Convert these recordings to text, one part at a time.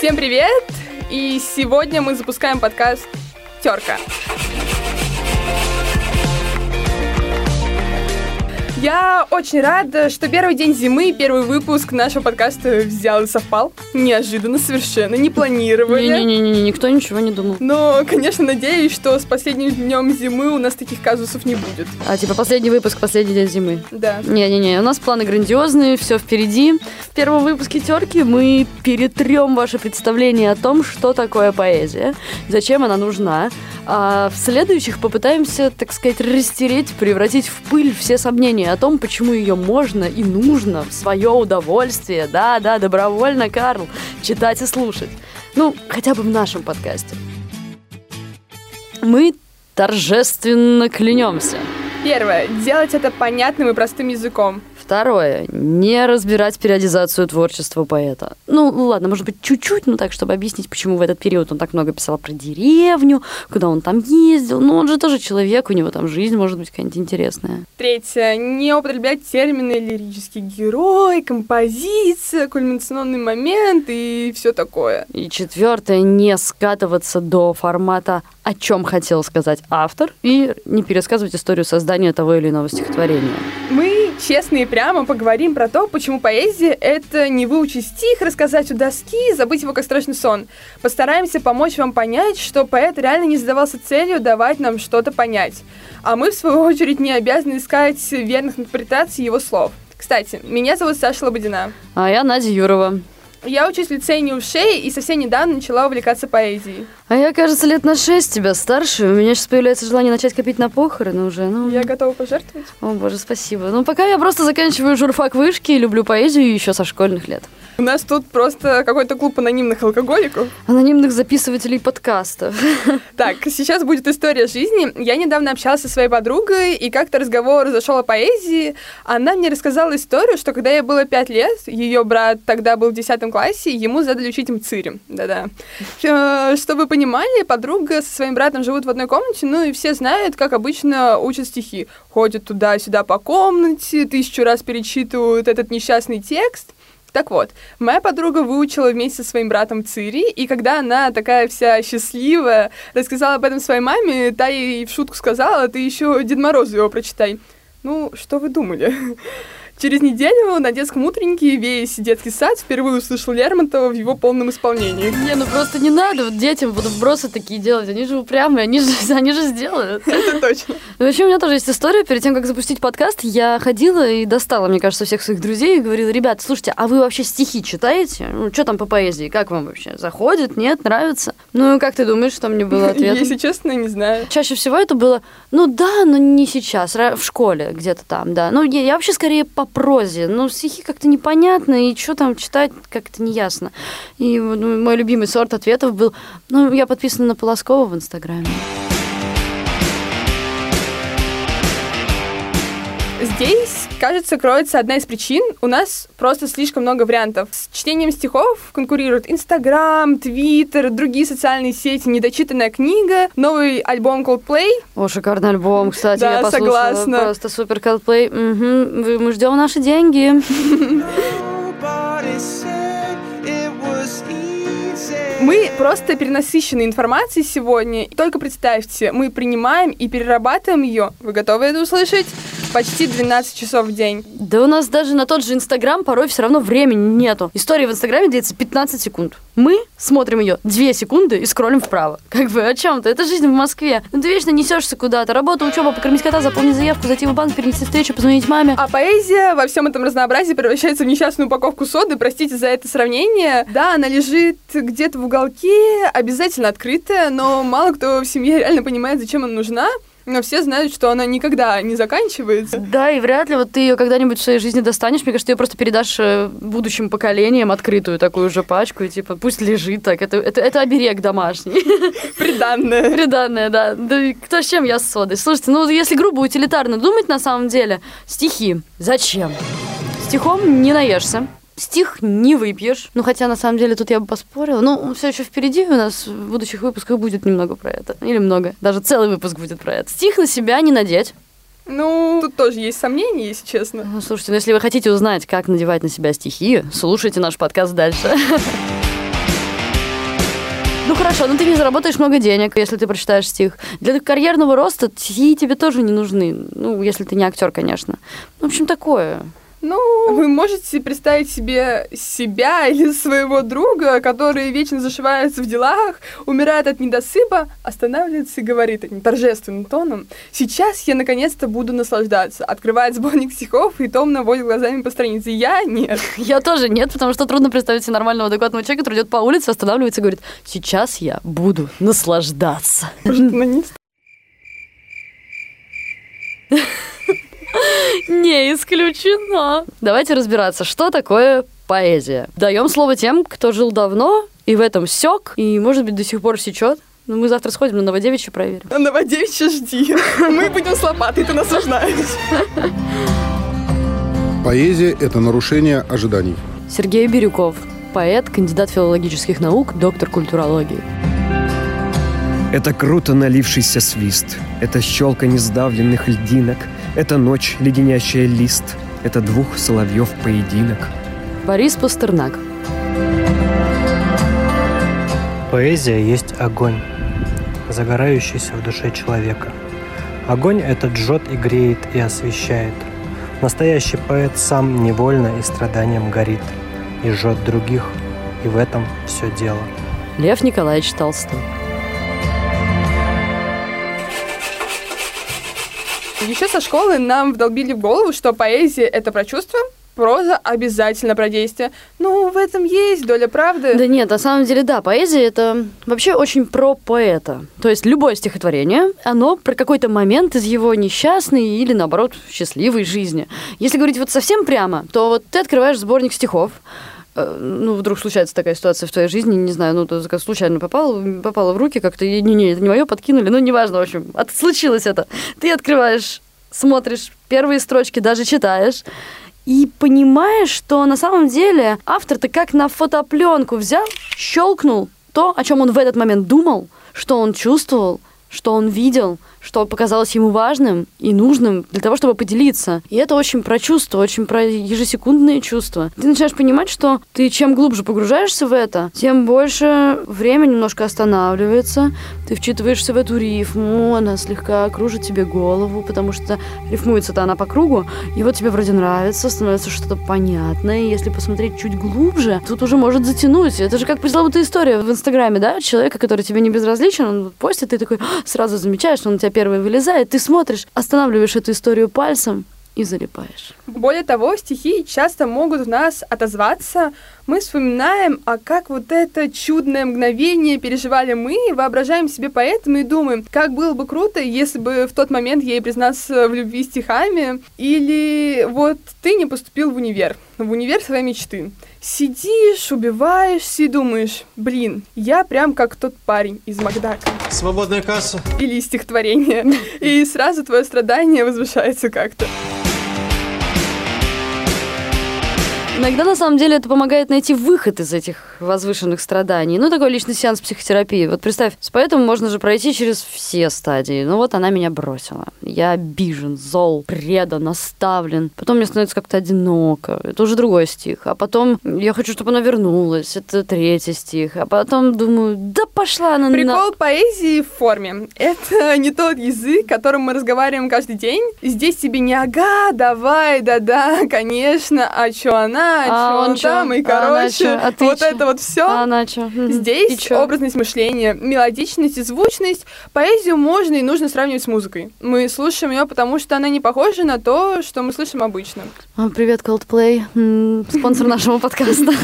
Всем привет! И сегодня мы запускаем подкаст «Терка». Я очень рада, что первый день зимы, первый выпуск нашего подкаста взял и совпал. Неожиданно совершенно, не планировали. Не-не-не, никто ничего не думал. Но, конечно, надеюсь, что с последним днем зимы у нас таких казусов не будет. А, типа, последний выпуск, последний день зимы. Да. Не-не-не, у нас планы грандиозные, все впереди. В первом выпуске «Терки» мы перетрем ваше представление о том, что такое поэзия, зачем она нужна. А в следующих попытаемся, так сказать, растереть, превратить в пыль все сомнения о том, почему ее можно и нужно в свое удовольствие, да-да, добровольно, Карл, читать и слушать. Ну, хотя бы в нашем подкасте. Мы торжественно клянемся. Первое. Делать это понятным и простым языком. Второе. Не разбирать периодизацию творчества поэта. Ну, ладно, может быть, чуть-чуть, но так, чтобы объяснить, почему в этот период он так много писал про деревню, куда он там ездил. Ну, он же тоже человек, у него там жизнь может быть какая-нибудь интересная. Третье. Не употреблять термины лирический герой, композиция, кульминационный момент и все такое. И четвертое. Не скатываться до формата «о чем хотел сказать автор» и не пересказывать историю создания того или иного стихотворения. Мы честно и прямо поговорим про то, почему поэзия — это не выучить стих, рассказать у доски, забыть его как страшный сон. Постараемся помочь вам понять, что поэт реально не задавался целью давать нам что-то понять. А мы, в свою очередь, не обязаны искать верных интерпретаций его слов. Кстати, меня зовут Саша Лободина. А я Надя Юрова. Я учусь в лицее Неушей и совсем недавно начала увлекаться поэзией. А я, кажется, лет на шесть тебя старше. У меня сейчас появляется желание начать копить на похороны уже. Ну... Я готова пожертвовать. О, боже, спасибо. Ну, пока я просто заканчиваю журфак вышки и люблю поэзию еще со школьных лет. У нас тут просто какой-то клуб анонимных алкоголиков. Анонимных записывателей подкастов. Так, сейчас будет история жизни. Я недавно общалась со своей подругой, и как-то разговор зашел о поэзии. Она мне рассказала историю, что когда ей было пять лет, ее брат тогда был в десятом классе, ему задали учить цирем. Да-да. Э, чтобы понимали, подруга со своим братом живут в одной комнате, ну и все знают, как обычно учат стихи. Ходят туда-сюда по комнате, тысячу раз перечитывают этот несчастный текст. Так вот, моя подруга выучила вместе со своим братом Цири, и когда она такая вся счастливая рассказала об этом своей маме, та ей в шутку сказала, ты еще Дед Морозу его прочитай. Ну, что вы думали? Через неделю на детском утреннике весь детский сад впервые услышал Лермонтова в его полном исполнении. Не, ну просто не надо вот детям вот вбросы такие делать. Они же упрямые, они же, они же сделают. Это точно. Ну, вообще, у меня тоже есть история. Перед тем, как запустить подкаст, я ходила и достала, мне кажется, всех своих друзей и говорила, ребят, слушайте, а вы вообще стихи читаете? Ну, что там по поэзии? Как вам вообще? Заходит? Нет? Нравится? Ну, как ты думаешь, что мне было ответ? Если честно, не знаю. Чаще всего это было, ну да, но не сейчас, в школе где-то там, да. Ну, я, я вообще скорее по прозе. Ну, стихи как-то непонятно, и что там читать как-то неясно. И ну, мой любимый сорт ответов был, ну, я подписана на Полоскова в Инстаграме. Здесь, кажется, кроется одна из причин. У нас просто слишком много вариантов. С чтением стихов конкурируют Инстаграм, Твиттер, другие социальные сети, недочитанная книга, новый альбом Coldplay. О, шикарный альбом, кстати, Да, я послушала. согласна. Просто супер Coldplay. Угу. Мы ждем наши деньги. Мы просто перенасыщены информацией сегодня. Только представьте, мы принимаем и перерабатываем ее. Вы готовы это услышать? Почти 12 часов в день. Да у нас даже на тот же Инстаграм порой все равно времени нету. История в Инстаграме длится 15 секунд. Мы смотрим ее 2 секунды и скроллим вправо. Как бы о чем ты? Это жизнь в Москве. Ну ты вечно несешься куда-то. Работа, учеба, покормить кота, заполнить заявку, зайти в банк, перенести встречу, позвонить маме. А поэзия во всем этом разнообразии превращается в несчастную упаковку соды. Простите за это сравнение. Да, она лежит где-то в уголке, обязательно открытая, но мало кто в семье реально понимает, зачем она нужна. Но все знают, что она никогда не заканчивается. Да, и вряд ли вот ты ее когда-нибудь в своей жизни достанешь. Мне кажется, ты ее просто передашь э, будущим поколениям открытую такую же пачку, и типа пусть лежит так. Это, это, это оберег домашний. Приданная. Приданное, да. Да кто с чем, я с содой. Слушайте, ну если грубо утилитарно думать на самом деле, стихи. Зачем? Стихом не наешься. Стих не выпьешь. Ну, хотя, на самом деле, тут я бы поспорила. Ну, все еще впереди у нас в будущих выпусках будет немного про это. Или много. Даже целый выпуск будет про это. Стих на себя не надеть. Ну, тут тоже есть сомнения, если честно. Ну, Слушайте, ну если вы хотите узнать, как надевать на себя стихи, слушайте наш подкаст дальше. Ну хорошо, но ты не заработаешь много денег, если ты прочитаешь стих. Для карьерного роста стихи тебе тоже не нужны. Ну, если ты не актер, конечно. В общем, такое. Ну, вы можете представить себе себя или своего друга, который вечно зашивается в делах, умирает от недосыпа, останавливается и говорит этим торжественным тоном. Сейчас я наконец-то буду наслаждаться. Открывает сборник стихов и томно водит глазами по странице. Я нет. Я тоже нет, потому что трудно представить себе нормального адекватного человека, который идет по улице, останавливается и говорит, сейчас я буду наслаждаться. Может, на не Не исключено. Давайте разбираться, что такое поэзия. Даем слово тем, кто жил давно и в этом сек, и, может быть, до сих пор сечет. Ну, мы завтра сходим на Новодевичье проверим. Новодевичья жди. Мы будем с лопатой, ты наслаждаешься. Поэзия – это нарушение ожиданий. Сергей Бирюков, поэт, кандидат филологических наук, доктор культурологии. Это круто налившийся свист, это щелка несдавленных льдинок, это ночь, леденящая лист, это двух соловьев поединок. Борис Пастернак. Поэзия есть огонь, загорающийся в душе человека. Огонь этот жжет и греет и освещает. Настоящий поэт сам невольно и страданием горит, и жжет других, и в этом все дело. Лев Николаевич Толстой. Еще со школы нам вдолбили в голову, что поэзия — это про чувства, проза обязательно про действие. Ну, в этом есть доля правды. Да нет, на самом деле, да, поэзия это вообще очень про поэта. То есть любое стихотворение, оно про какой-то момент из его несчастной или, наоборот, счастливой жизни. Если говорить вот совсем прямо, то вот ты открываешь сборник стихов, ну, вдруг случается такая ситуация в твоей жизни, не знаю, ну, как случайно попал, попало в руки как-то, не-не, это не мое, подкинули, ну, неважно, в общем, от- случилось это. Ты открываешь, смотришь первые строчки, даже читаешь, и понимаешь, что на самом деле автор-то как на фотопленку взял, щелкнул то, о чем он в этот момент думал, что он чувствовал, что он видел, что показалось ему важным и нужным для того, чтобы поделиться. И это очень про чувства, очень про ежесекундные чувства. Ты начинаешь понимать, что ты чем глубже погружаешься в это, тем больше время немножко останавливается, ты вчитываешься в эту рифму, она слегка кружит тебе голову, потому что рифмуется-то она по кругу, и вот тебе вроде нравится, становится что-то понятное, и если посмотреть чуть глубже, тут уже может затянуть. Это же как пресловутая история в Инстаграме, да, человека, который тебе не безразличен, он постит, ты такой «А!» Сразу замечаешь, он у тебя первый вылезает, ты смотришь, останавливаешь эту историю пальцем и залипаешь. Более того, стихи часто могут в нас отозваться. Мы вспоминаем, а как вот это чудное мгновение переживали мы, воображаем себе поэтом и думаем, как было бы круто, если бы в тот момент ей признаться в любви стихами. Или вот ты не поступил в универ, в универ своей мечты. Сидишь, убиваешься и думаешь, блин, я прям как тот парень из Макдака. Свободная касса. Или из стихотворения. И сразу твое страдание возвышается как-то. Иногда, на самом деле, это помогает найти выход из этих возвышенных страданий. Ну, такой личный сеанс психотерапии. Вот представь, с поэтом можно же пройти через все стадии. Ну, вот она меня бросила. Я обижен, зол, предан, оставлен. Потом мне становится как-то одиноко. Это уже другой стих. А потом я хочу, чтобы она вернулась. Это третий стих. А потом думаю, да пошла она на... Прикол поэзии в форме. Это не тот язык, которым мы разговариваем каждый день. Здесь тебе не ага, давай, да-да, конечно, а чё она, А чё он там, и А короче? А вот чё? это вот все. А Здесь образность мышления, мелодичность и звучность. Поэзию можно и нужно сравнивать с музыкой. Мы слушаем ее, потому что она не похожа на то, что мы слышим обычно. А, Привет, Coldplay, спонсор нашего подкаста.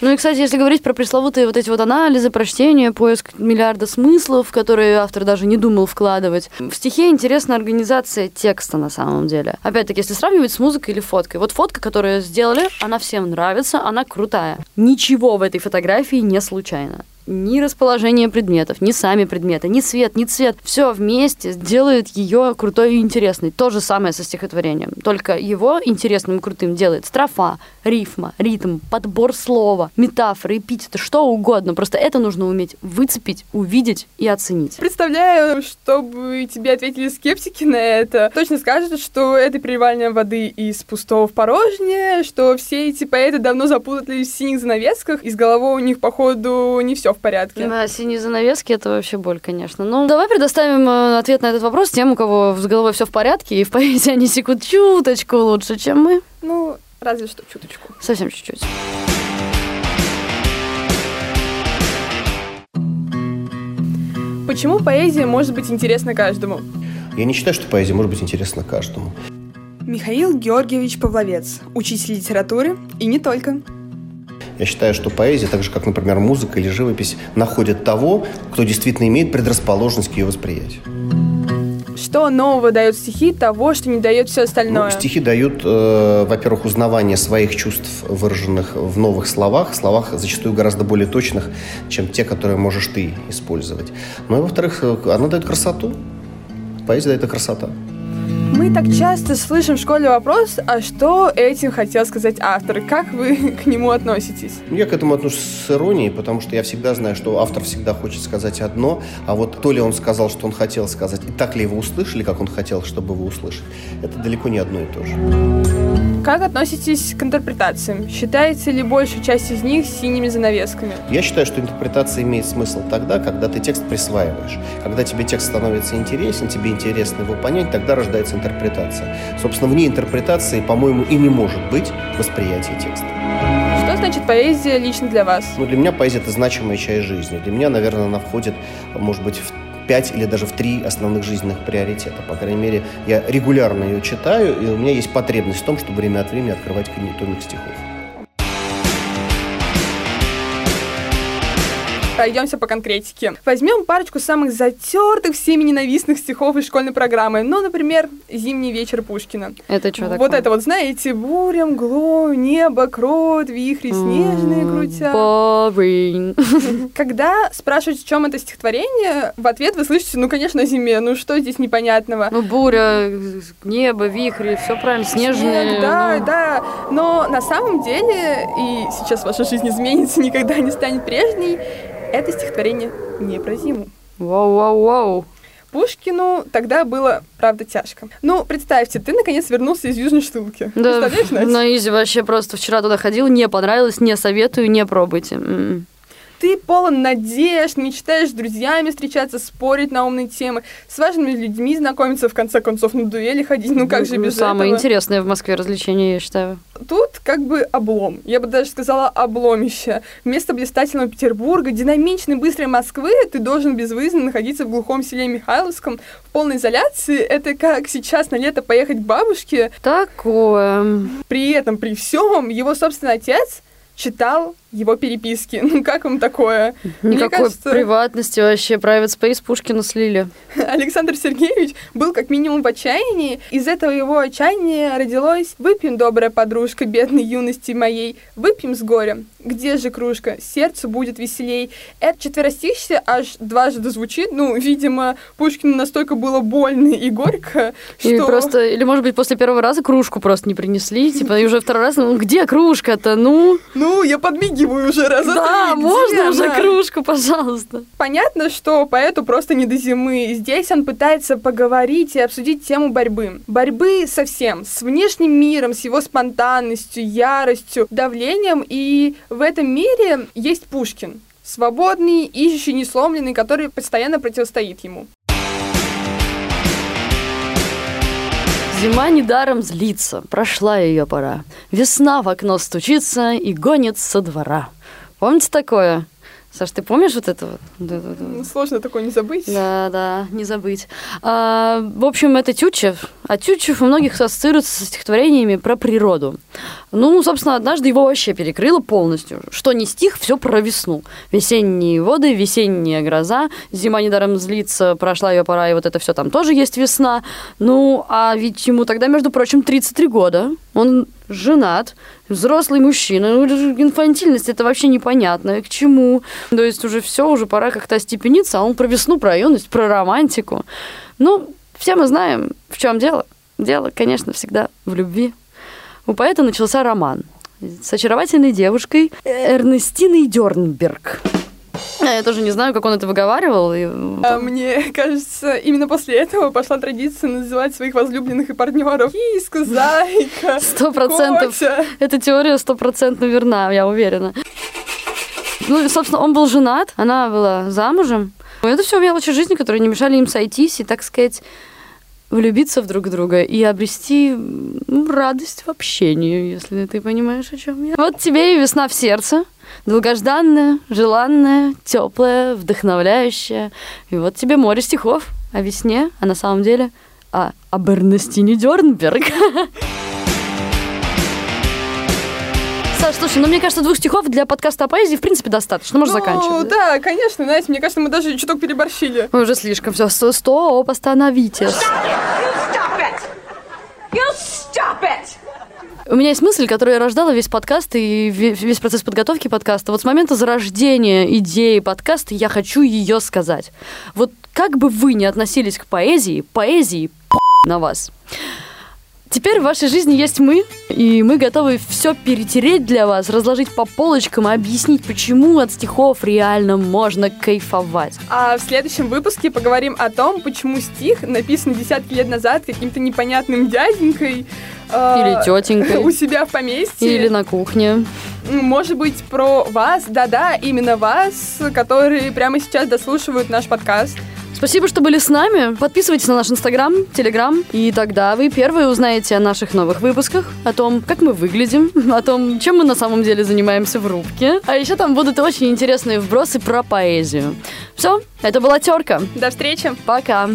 Ну и, кстати, если говорить про пресловутые вот эти вот анализы, прочтения, поиск миллиарда смыслов, которые автор даже не думал вкладывать, в стихе интересна организация текста на самом деле. Опять-таки, если сравнивать с музыкой или фоткой. Вот фотка, которую сделали, она всем нравится, она крутая. Ничего в этой фотографии не случайно ни расположение предметов, ни сами предметы, ни цвет, ни цвет. Все вместе делает ее крутой и интересной. То же самое со стихотворением. Только его интересным и крутым делает строфа, рифма, ритм, подбор слова, метафоры, эпитеты, что угодно. Просто это нужно уметь выцепить, увидеть и оценить. Представляю, чтобы тебе ответили скептики на это. Точно скажут, что это переливание воды из пустого в порожнее, что все эти поэты давно запутались в синих занавесках, и с головой у них, походу, не все в в порядке. Да, синие занавески это вообще боль, конечно. Ну, давай предоставим э, ответ на этот вопрос тем, у кого с головой все в порядке, и в поэзии они секут чуточку лучше, чем мы. Ну, разве что чуточку. Совсем чуть-чуть. Почему поэзия может быть интересна каждому? Я не считаю, что поэзия может быть интересна каждому. Михаил Георгиевич Павловец, учитель литературы и не только. Я считаю, что поэзия, так же как, например, музыка или живопись, находит того, кто действительно имеет предрасположенность к ее восприятию. Что нового дает стихи того, что не дает все остальное? Ну, стихи дают, э, во-первых, узнавание своих чувств, выраженных в новых словах, словах зачастую гораздо более точных, чем те, которые можешь ты использовать. Ну и, во-вторых, э, она дает красоту. Поэзия дает красота. Мы так часто слышим в школе вопрос, а что этим хотел сказать автор? Как вы к нему относитесь? Я к этому отношусь с иронией, потому что я всегда знаю, что автор всегда хочет сказать одно, а вот то ли он сказал, что он хотел сказать, и так ли его услышали, как он хотел, чтобы вы услышали, это далеко не одно и то же. Как относитесь к интерпретациям? Считаете ли большую часть из них синими занавесками? Я считаю, что интерпретация имеет смысл тогда, когда ты текст присваиваешь. Когда тебе текст становится интересен, тебе интересно его понять, тогда рождается интерпретация. Собственно, вне интерпретации, по-моему, и не может быть восприятия текста. Что значит поэзия лично для вас? Ну, для меня поэзия – это значимая часть жизни. Для меня, наверное, она входит, может быть, в пять или даже в три основных жизненных приоритета. По крайней мере, я регулярно ее читаю, и у меня есть потребность в том, чтобы время от времени открывать книгу томик стихов. Пройдемся по конкретике. Возьмем парочку самых затертых, всеми ненавистных стихов из школьной программы. Ну, например, «Зимний вечер» Пушкина. Это что такое? Вот это вот, знаете, буря, мгло, небо, кровь, вихри снежные крутя. Boring. Когда спрашивают, в чем это стихотворение, в ответ вы слышите, ну, конечно, о зиме, ну, что здесь непонятного? Ну, буря, небо, вихри, все правильно, снежные. Снег, да, ну. да. Но на самом деле, и сейчас ваша жизнь изменится, никогда не станет прежней, это стихотворение не про зиму. Вау-вау-вау. Пушкину тогда было, правда, тяжко. Ну, представьте, ты наконец вернулся из Южной Штулки. Да, Представляешь, Настя? на изи вообще просто вчера туда ходил, не понравилось, не советую, не пробуйте. М-м. Ты полон надежд, мечтаешь с друзьями встречаться, спорить на умные темы, с важными людьми знакомиться, в конце концов, на дуэли ходить. Ну, как же без Самое этого? интересное в Москве развлечение, я считаю. Тут как бы облом. Я бы даже сказала обломище. Вместо блистательного Петербурга, динамичной, быстрой Москвы, ты должен безвыездно находиться в глухом селе Михайловском в полной изоляции. Это как сейчас на лето поехать к бабушке. Такое. При этом, при всем, его собственный отец читал его переписки. Ну, как вам такое? Мне Никакой кажется- приватности вообще. Private Space Пушкина слили. Александр Сергеевич был как минимум в отчаянии. Из этого его отчаяния родилось «Выпьем, добрая подружка, бедной юности моей, выпьем с горем. Где же кружка? Сердцу будет веселей». Это четверостишье аж дважды звучит. Ну, видимо, Пушкину настолько было больно и горько, что... Или просто, или может быть после первого раза кружку просто не принесли, типа и уже второй раз, ну где кружка-то, ну? Ну, я подмигиваю уже раза Да, три. можно Где уже она? кружку, пожалуйста. Понятно, что поэту просто не до зимы. Здесь он пытается поговорить и обсудить тему борьбы. Борьбы со всем, с внешним миром, с его спонтанностью, яростью, давлением. И в этом мире есть Пушкин. Свободный, ищущий, несломленный, который постоянно противостоит ему. Зима недаром злится, прошла ее пора. Весна в окно стучится и гонит со двора. Помните такое? Саш, ты помнишь вот это вот? Да-да-да. Ну, Сложно такое не забыть. Да, да, не забыть. А, в общем, это Тютчев. А Тютчев у многих ассоциируется со стихотворениями про природу. Ну, собственно, однажды его вообще перекрыло полностью. Что не стих, все про весну. Весенние воды, весенняя гроза, зима недаром злится, прошла ее пора, и вот это все там тоже есть весна. Ну, а ведь ему тогда, между прочим, 33 года. Он женат, взрослый мужчина. Ну, инфантильность это вообще непонятно. К чему? То есть уже все, уже пора как-то остепениться, а он про весну, про юность, про романтику. Ну, все мы знаем, в чем дело. Дело, конечно, всегда в любви. У поэта начался роман с очаровательной девушкой Эрнестиной Дернберг. Я тоже не знаю, как он это выговаривал. и, А мне кажется, именно после этого пошла традиция называть своих возлюбленных и партнеров Киска, Зайка, Сто процентов. Эта теория стопроцентно верна, я уверена. Ну, собственно, он был женат, она была замужем. Это все мелочи жизни, которые не мешали им сойтись и, так сказать, влюбиться в друг друга и обрести ну, радость в общении, если ты понимаешь, о чем я. Вот тебе и весна в сердце. Долгожданная, желанная, теплая, вдохновляющая. И вот тебе море стихов о весне, а на самом деле о, об Эрнестине Дернберг. Саш, слушай, ну мне кажется, двух стихов для подкаста о поэзии в принципе достаточно. Можно Ну, заканчивать. да, конечно, Настя, мне кажется, мы даже чуток переборщили. Уже слишком все. Стоп, остановитесь. Stop it! You stop it! У меня есть мысль, которую я рождала весь подкаст и ве- весь процесс подготовки подкаста. Вот с момента зарождения идеи подкаста я хочу ее сказать. Вот как бы вы ни относились к поэзии, поэзии на вас. Теперь в вашей жизни есть мы, и мы готовы все перетереть для вас, разложить по полочкам и объяснить, почему от стихов реально можно кайфовать. А в следующем выпуске поговорим о том, почему стих написан десятки лет назад каким-то непонятным дяденькой. э, Или тетенькой. У себя в поместье. Или на кухне. Может быть, про вас, да-да, именно вас, которые прямо сейчас дослушивают наш подкаст. Спасибо, что были с нами. Подписывайтесь на наш инстаграм, телеграм, и тогда вы первые узнаете о наших новых выпусках, о том, как мы выглядим, о том, чем мы на самом деле занимаемся в рубке. А еще там будут очень интересные вбросы про поэзию. Все, это была терка. До встречи! Пока.